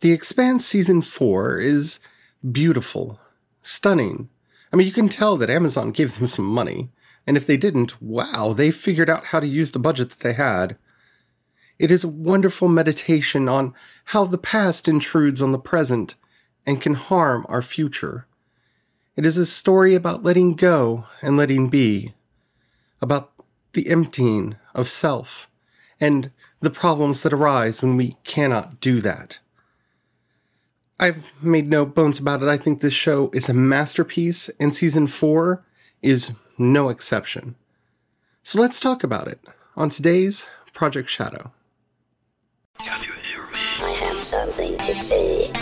The Expanse Season 4 is beautiful, stunning. I mean, you can tell that Amazon gave them some money, and if they didn't, wow, they figured out how to use the budget that they had. It is a wonderful meditation on how the past intrudes on the present and can harm our future. It is a story about letting go and letting be, about the emptying of self, and the problems that arise when we cannot do that. I've made no bones about it. I think this show is a masterpiece, and season four is no exception. So let's talk about it on today's Project Shadow. Can you hear me? I have something to say.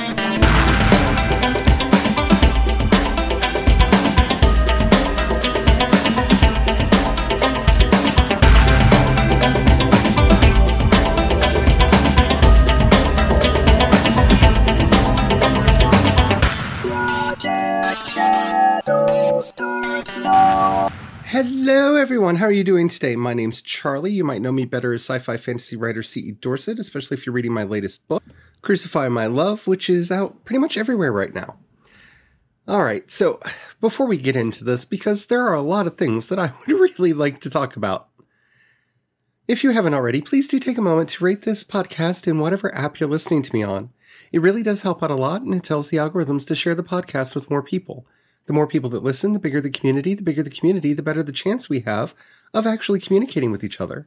Hello, everyone. How are you doing today? My name's Charlie. You might know me better as sci fi fantasy writer C.E. Dorsett, especially if you're reading my latest book, Crucify My Love, which is out pretty much everywhere right now. All right, so before we get into this, because there are a lot of things that I would really like to talk about, if you haven't already, please do take a moment to rate this podcast in whatever app you're listening to me on. It really does help out a lot, and it tells the algorithms to share the podcast with more people. The more people that listen, the bigger the community. The bigger the community, the better the chance we have of actually communicating with each other.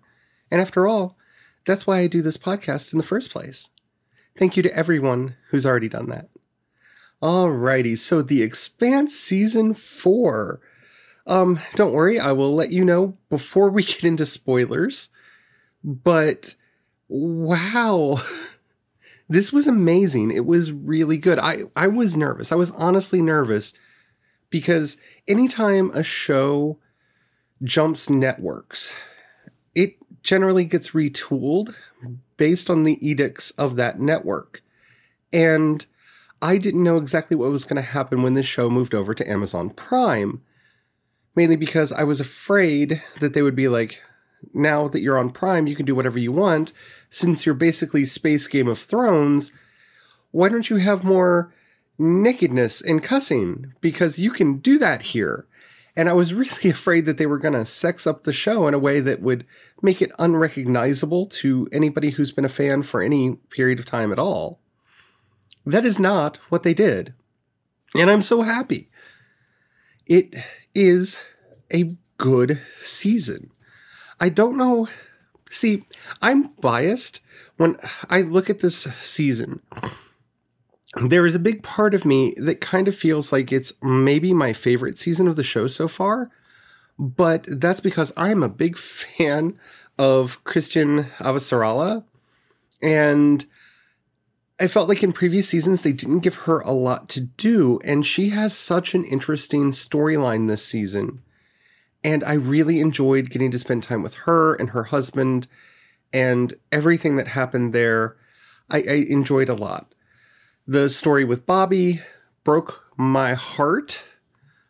And after all, that's why I do this podcast in the first place. Thank you to everyone who's already done that. Alrighty, so The Expanse Season 4. Um, don't worry, I will let you know before we get into spoilers. But wow. this was amazing. It was really good. I, I was nervous. I was honestly nervous because anytime a show jumps networks, it generally gets retooled based on the edicts of that network. And I didn't know exactly what was going to happen when this show moved over to Amazon Prime, mainly because I was afraid that they would be like, now that you're on Prime, you can do whatever you want. Since you're basically Space Game of Thrones, why don't you have more nakedness and cussing because you can do that here. And I was really afraid that they were going to sex up the show in a way that would make it unrecognizable to anybody who's been a fan for any period of time at all. That is not what they did. And I'm so happy. It is a good season. I don't know. See, I'm biased when I look at this season there is a big part of me that kind of feels like it's maybe my favorite season of the show so far, but that's because I'm a big fan of Chrisjen Avasarala, and I felt like in previous seasons they didn't give her a lot to do, and she has such an interesting storyline this season. And I really enjoyed getting to spend time with her and her husband and everything that happened there. I, I enjoyed a lot. The story with Bobbie broke my heart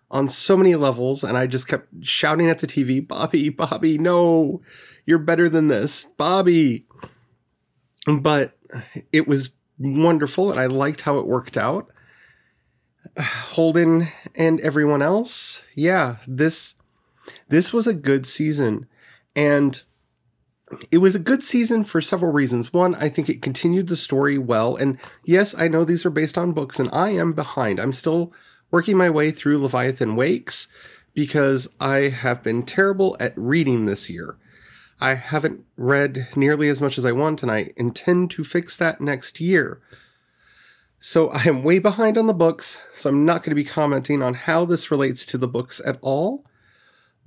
on so many levels, and I just kept shouting at the TV, Bobbie, Bobbie, no, you're better than this, Bobbie. But it was wonderful, and I liked how it worked out. Holden and everyone else, yeah, this this was a good season, and it was a good season for several reasons. One, I think it continued the story well. And yes, I know these are based on books, and I am behind. I'm still working my way through Leviathan Wakes because I have been terrible at reading this year. I haven't read nearly as much as I want, and I intend to fix that next year. So I am way behind on the books, so I'm not going to be commenting on how this relates to the books at all.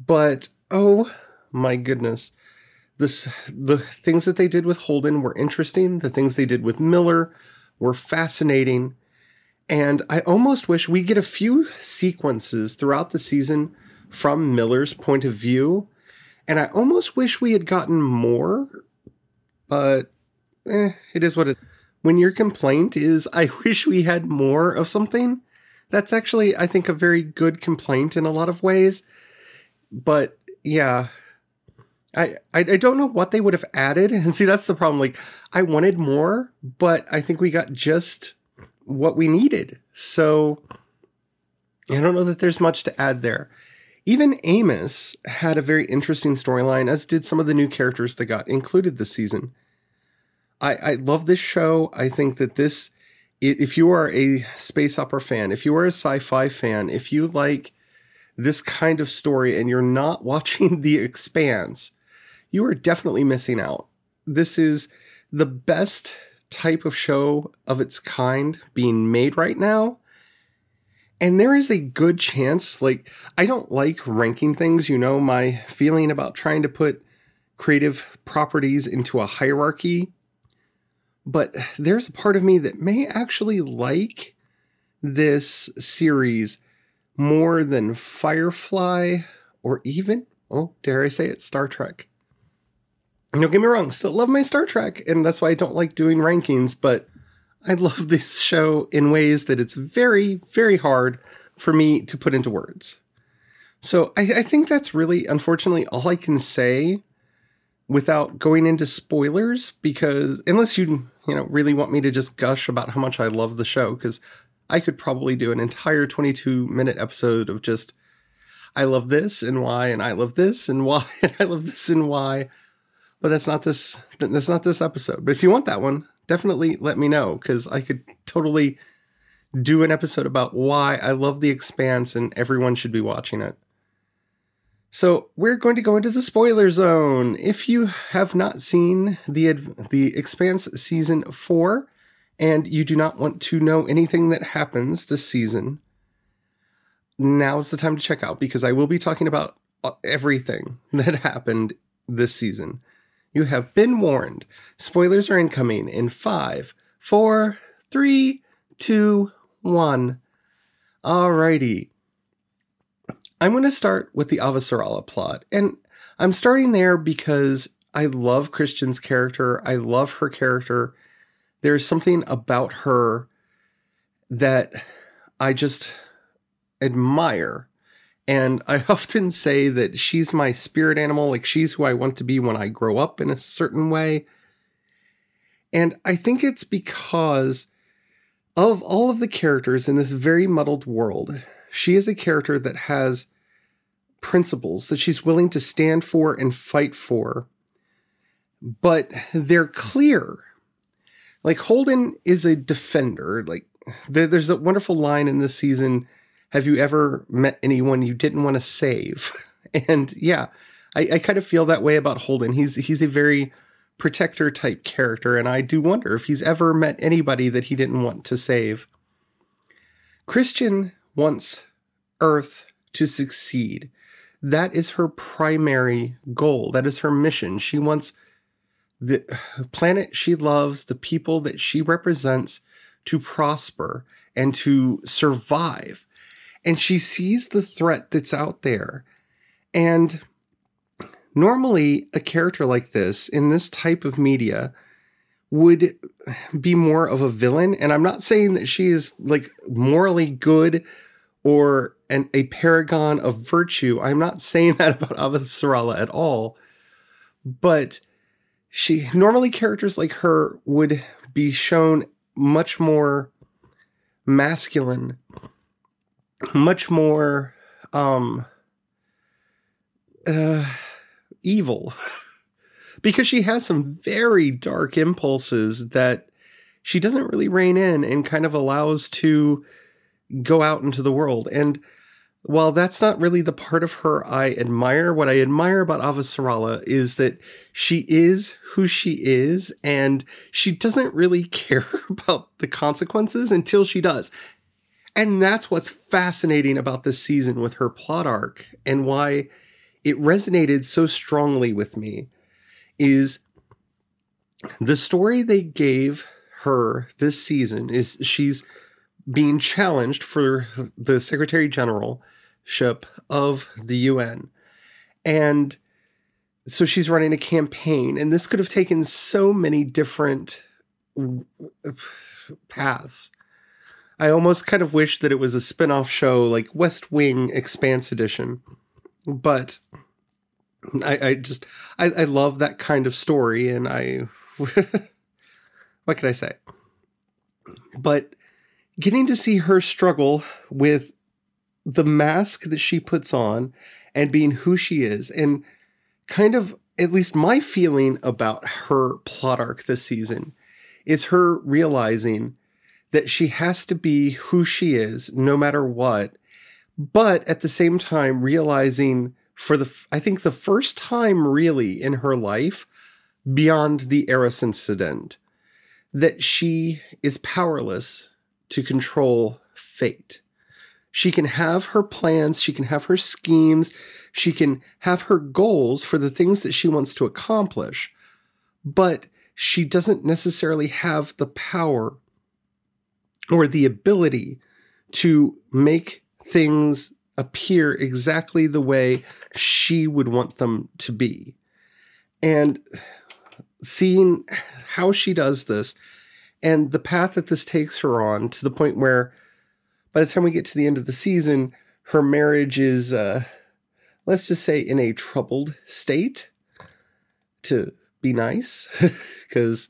But oh my goodness this the things that they did with Holden were interesting. The things they did with Miller were fascinating. And I almost wish we get a few sequences throughout the season from Miller's point of view. And I almost wish we had gotten more, but eh, it is what it when your complaint is I wish we had more of something, that's actually I think a very good complaint in a lot of ways. But yeah, I, I don't know what they would have added, and see that's the problem. Like I wanted more, but I think we got just what we needed. So I don't know that there's much to add there. Even Amos had a very interesting storyline, as did some of the new characters that got included this season. I, I love this show. I think that this, if you are a space opera fan, if you are a sci fi fan, if you like this kind of story and you're not watching The Expanse, you are definitely missing out. This is the best type of show of its kind being made right now and there is a good chance, like, I don't like ranking things. You know, my feeling about trying to put creative properties into a hierarchy. But there's a part of me that may actually like this series more than Firefly or even, oh, dare I say it, Star Trek. Don't get me wrong, still love my Star Trek, and that's why I don't like doing rankings, but I love this show in ways that it's very, very hard for me to put into words. So I, I, think that's really, unfortunately, all I can say without going into spoilers, because unless you, you know, really want me to just gush about how much I love the show, because I could probably do an entire 22 minute episode of just, I love this and why, and I love this and why, and I love this and why. But that's not this, that's not this episode. But if you want that one, definitely let me know because I could totally do an episode about why I love The Expanse and everyone should be watching it. So we're going to go into the spoiler zone. If you have not seen the the Expanse season four, and you do not want to know anything that happens this season, now's the time to check out because I will be talking about uh, everything that happened this season. You have been warned. Spoilers are incoming in five, four, three, two, one. Alrighty. I'm going to start with the Avasarala plot. And I'm starting there because I love Chrisjen's character. I love her character. There's something about her that I just admire and I often say that she's my spirit animal, like she's who I want to be when I grow up in a certain way. And I think it's because of all of the characters in this very muddled world, she is a character that has principles that she's willing to stand for and fight for, but they're clear. Like Holden is a defender. Like there's a wonderful line in this season have you ever met anyone you didn't want to save? And yeah, I, I kind of feel that way about Holden. He's he's a very protector type character, and I do wonder if he's ever met anybody that he didn't want to save. Chrisjen wants Earth to succeed. That is her primary goal. That is her mission. She wants the planet she loves, the people that she represents to prosper and to survive and she sees the threat that's out there. And normally, a character like this in this type of media would be more of a villain. And I'm not saying that she is like morally good or an, a paragon of virtue. I'm not saying that about Avasarala at all. But she normally characters like her would be shown much more masculine much more um uh evil because she has some very dark impulses that she doesn't really rein in and kind of allows to go out into the world and while that's not really the part of her I admire, what I admire about Avasarala is that she is who she is and she doesn't really care about the consequences until she does. And that's what's fascinating about this season with her plot arc and why it resonated so strongly with me is the story they gave her this season is she's being challenged for the secretary generalship of the UN. And so she's running a campaign and this could have taken so many different paths I almost kind of wish that it was a spin off show like West Wing Expanse Edition. But I, I just I, I love that kind of story, and I what can I say? But getting to see her struggle with the mask that she puts on and being who she is, and kind of at least my feeling about her plot arc this season is her realizing that she has to be who she is no matter what, but at the same time realizing for the I think the first time really in her life beyond the Eros incident that she is powerless to control fate. She can have her plans, she can have her schemes, she can have her goals for the things that she wants to accomplish, but she doesn't necessarily have the power or the ability to make things appear exactly the way she would want them to be. And seeing how she does this and the path that this takes her on to the point where by the time we get to the end of the season, her marriage is, uh, let's just say, in a troubled state to be nice, because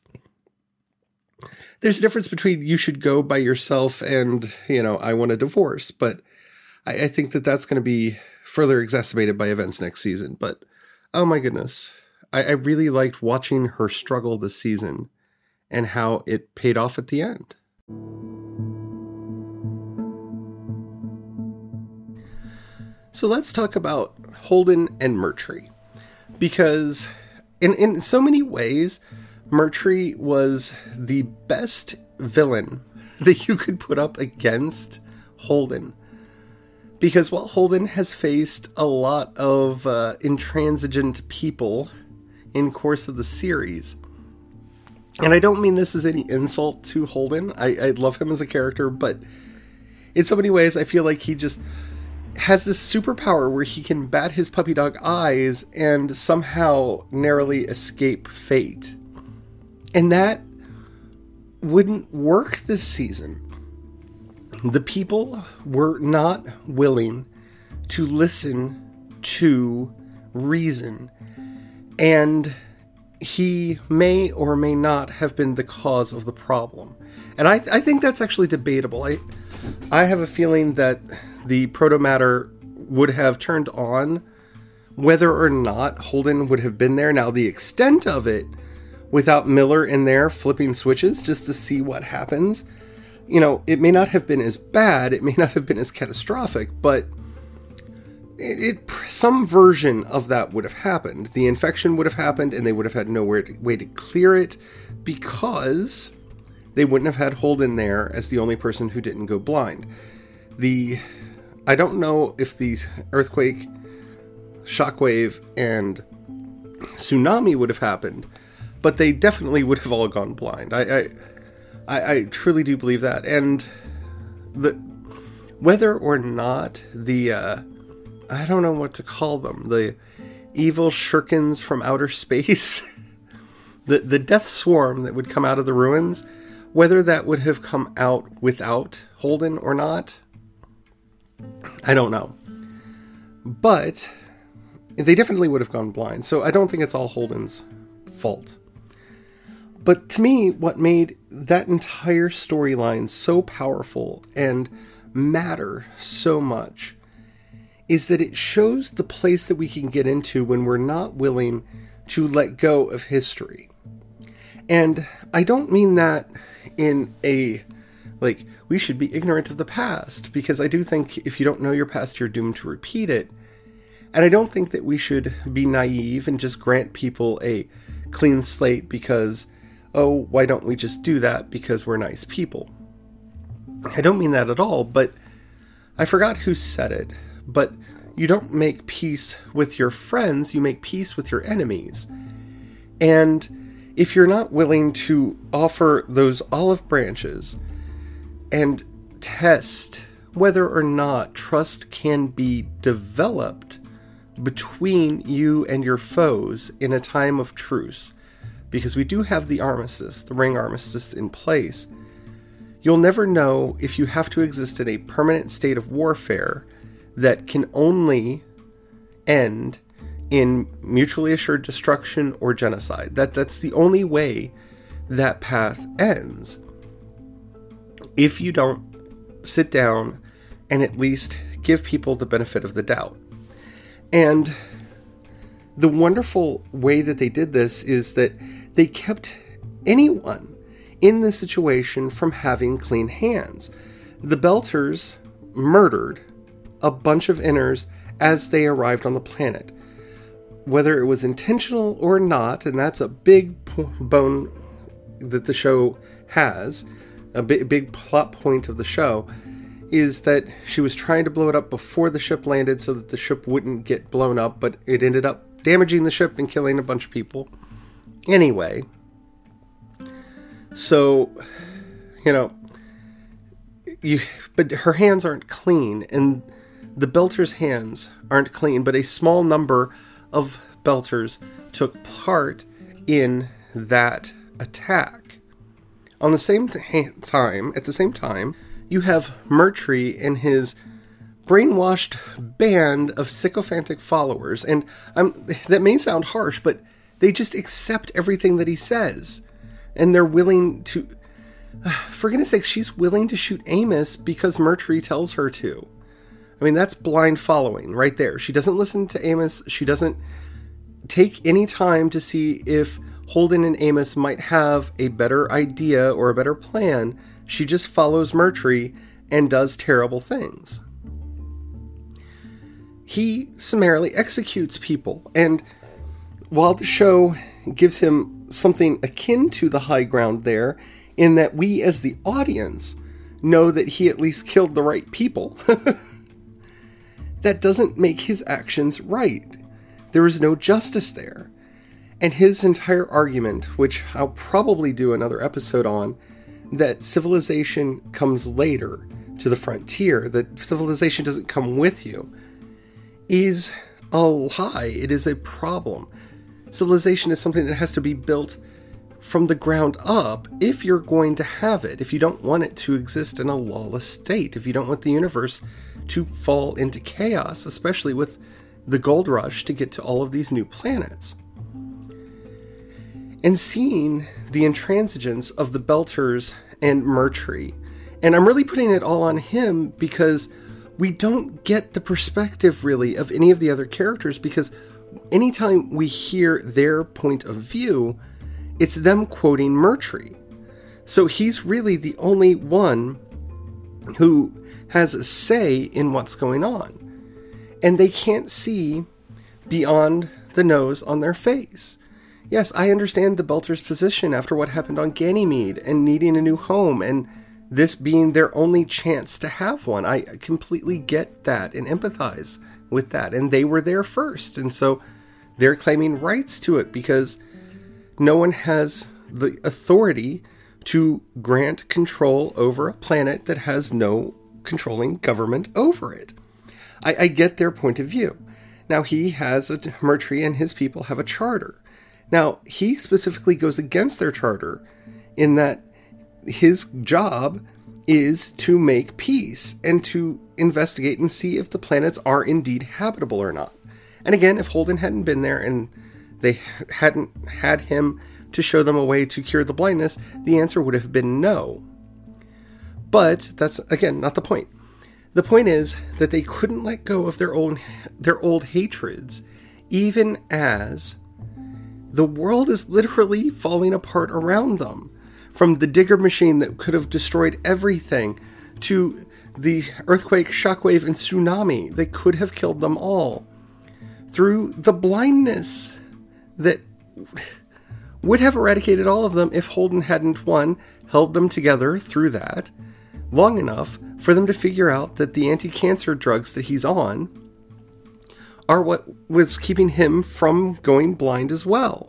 there's a difference between you should go by yourself and, you know, I want a divorce. But I, I think that that's going to be further exacerbated by events next season. But oh my goodness, I, I really liked watching her struggle this season and how it paid off at the end. So let's talk about Holden and Murtry. Because in, in so many ways, Murtry was the best villain that you could put up against Holden. Because while Holden has faced a lot of uh, intransigent people in course of the series, and I don't mean this as any insult to Holden. I, I love him as a character, but in so many ways, I feel like he just has this superpower where he can bat his puppy dog eyes and somehow narrowly escape fate. And that wouldn't work this season. The people were not willing to listen to reason. And he may or may not have been the cause of the problem. And I, I think that's actually debatable. I, I have a feeling that the proto matter would have turned on whether or not Holden would have been there. Now, the extent of it, without Miller in there flipping switches just to see what happens, you know, it may not have been as bad, it may not have been as catastrophic, but it, it, some version of that would have happened. The infection would have happened, and they would have had no way to, clear it because they wouldn't have had Holden there as the only person who didn't go blind. The I don't know if the earthquake, shockwave, and tsunami would have happened, but they definitely would have all gone blind. I, I, I, I truly do believe that, and the whether or not the uh, I don't know what to call them the evil shurikens from outer space, the the death swarm that would come out of the ruins, whether that would have come out without Holden or not, I don't know. But they definitely would have gone blind, so I don't think it's all Holden's fault. But to me, what made that entire storyline so powerful and matter so much is that it shows the place that we can get into when we're not willing to let go of history. And I don't mean that in a like we should be ignorant of the past because I do think if you don't know your past, you're doomed to repeat it. And I don't think that we should be naive and just grant people a clean slate because, oh, why don't we just do that because we're nice people? I don't mean that at all, but I forgot who said it. But you don't make peace with your friends, you make peace with your enemies. And if you're not willing to offer those olive branches, and test whether or not trust can be developed between you and your foes in a time of truce. Because we do have the armistice, the ring armistice in place. You'll never know if you have to exist in a permanent state of warfare that can only end in mutually assured destruction or genocide. That that's the only way that path ends. If you don't sit down and at least give people the benefit of the doubt. And the wonderful way that they did this is that they kept anyone in this situation from having clean hands. The Belters murdered a bunch of inners as they arrived on the planet. Whether it was intentional or not, and that's a big bone that the show has, a big, big plot point of the show, is that she was trying to blow it up before the ship landed so that the ship wouldn't get blown up, but it ended up damaging the ship and killing a bunch of people. Anyway, so, you know, you, but her hands aren't clean, and the Belters' hands aren't clean, but a small number of Belters took part in that attack. On the same time, at the same time, you have Murtry and his brainwashed band of sycophantic followers, and I'm, that may sound harsh, but they just accept everything that he says, and they're willing to. For goodness sake, she's willing to shoot Amos because Murtry tells her to. I mean, that's blind following right there. She doesn't listen to Amos. She doesn't take any time to see if Holden and Amos might have a better idea or a better plan. She just follows Murtry and does terrible things. He summarily executes people, and while the show gives him something akin to the high ground there, in that we as the audience know that he at least killed the right people. that doesn't make his actions right. There is no justice there. And his entire argument, which I'll probably do another episode on, that civilization comes later to the frontier, that civilization doesn't come with you, is a lie. It is a problem. Civilization is something that has to be built from the ground up if you're going to have it, if you don't want it to exist in a lawless state, if you don't want the universe to fall into chaos, especially with the gold rush to get to all of these new planets. And seeing the intransigence of the Belters and Murtry. And I'm really putting it all on him because we don't get the perspective really of any of the other characters because anytime we hear their point of view, it's them quoting Murtry. So he's really the only one who has a say in what's going on. And they can't see beyond the nose on their face. Yes, I understand the Belter's position after what happened on Ganymede and needing a new home and this being their only chance to have one. I completely get that and empathize with that. And they were there first. And so they're claiming rights to it because no one has the authority to grant control over a planet that has no controlling government over it. I, I get their point of view. Now, he has a Murtry and his people have a charter. Now, he specifically goes against their charter in that his job is to make peace and to investigate and see if the planets are indeed habitable or not. And again, if Holden hadn't been there and they hadn't had him to show them a way to cure the blindness, the answer would have been no. But that's again not the point. The point is that they couldn't let go of their own their old hatreds, even as the world is literally falling apart around them. From the digger machine that could have destroyed everything to the earthquake, shockwave, and tsunami that could have killed them all. Through the blindness that would have eradicated all of them if Holden hadn't, one, held them together through that long enough for them to figure out that the anti cancer drugs that he's on are what was keeping him from going blind as well.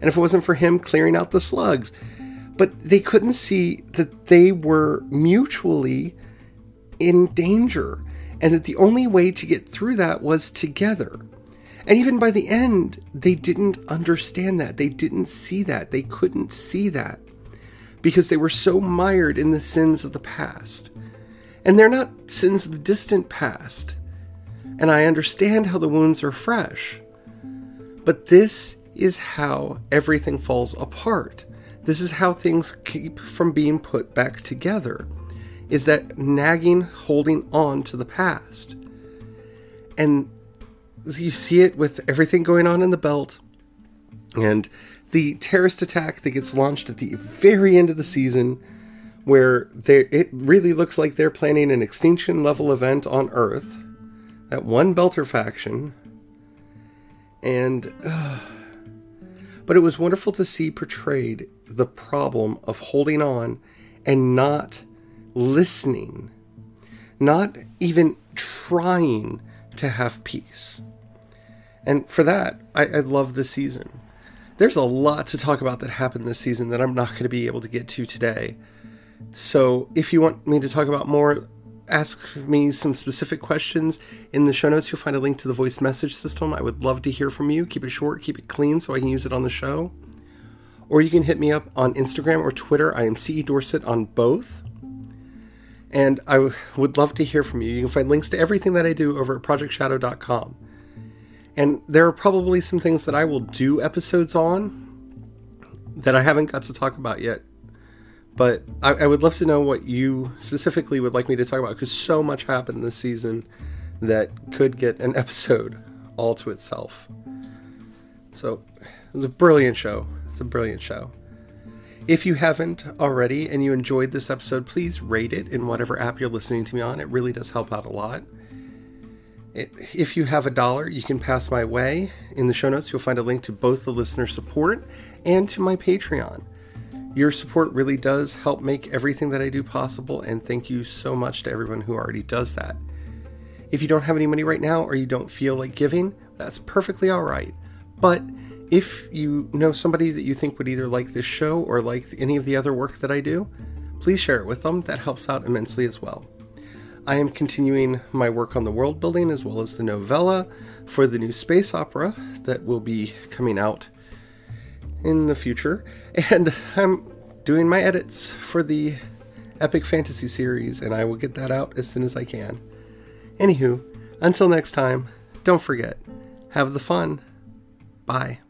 And if it wasn't for him clearing out the slugs, but they couldn't see that they were mutually in danger and that the only way to get through that was together. And even by the end, they didn't understand that. They didn't see that. They couldn't see that because they were so mired in the sins of the past. And they're not sins of the distant past. And I understand how the wounds are fresh. But this is how everything falls apart. This is how things keep from being put back together. Is that nagging, holding on to the past. And you see it with everything going on in the belt and the terrorist attack that gets launched at the very end of the season where it really looks like they're planning an extinction level event on earth that one belter faction and uh, but it was wonderful to see portrayed the problem of holding on and not listening not even trying to have peace. And for that i, I love the season. There's a lot to talk about that happened this season that i'm not going to be able to get to today. So if you want me to talk about more ask me some specific questions in the show notes. You'll find a link to the voice message system. I would love to hear from you. Keep it short keep it clean so i can use it on the show. Or you can hit me up on instagram or twitter. I am ce dorsett on both. And I w- would love to hear from you. You can find links to everything that i do over at projectshadow.com and there are probably some things that i will do episodes on that i haven't got to talk about yet but I, I, would love to know what you specifically would like me to talk about because so much happened this season that could get an episode all to itself. So it's a brilliant show. It's a brilliant show. If you haven't already and you enjoyed this episode, please rate it in whatever app you're listening to me on. It really does help out a lot. It, if you have a dollar, you can pass my way. In the show notes, you'll find a link to both the listener support and to my Patreon. Your support really does help make everything that I do possible, and thank you so much to everyone who already does that. If you don't have any money right now or you don't feel like giving, that's perfectly all right. But if you know somebody that you think would either like this show or like any of the other work that I do, please share it with them. That helps out immensely as well. I am continuing my work on the world building as well as the novella for the new space opera that will be coming out in the future, and I'm doing my edits for the Epic Fantasy series, and I will get that out as soon as I can. Anywho, until next time, don't forget, have the fun. Bye.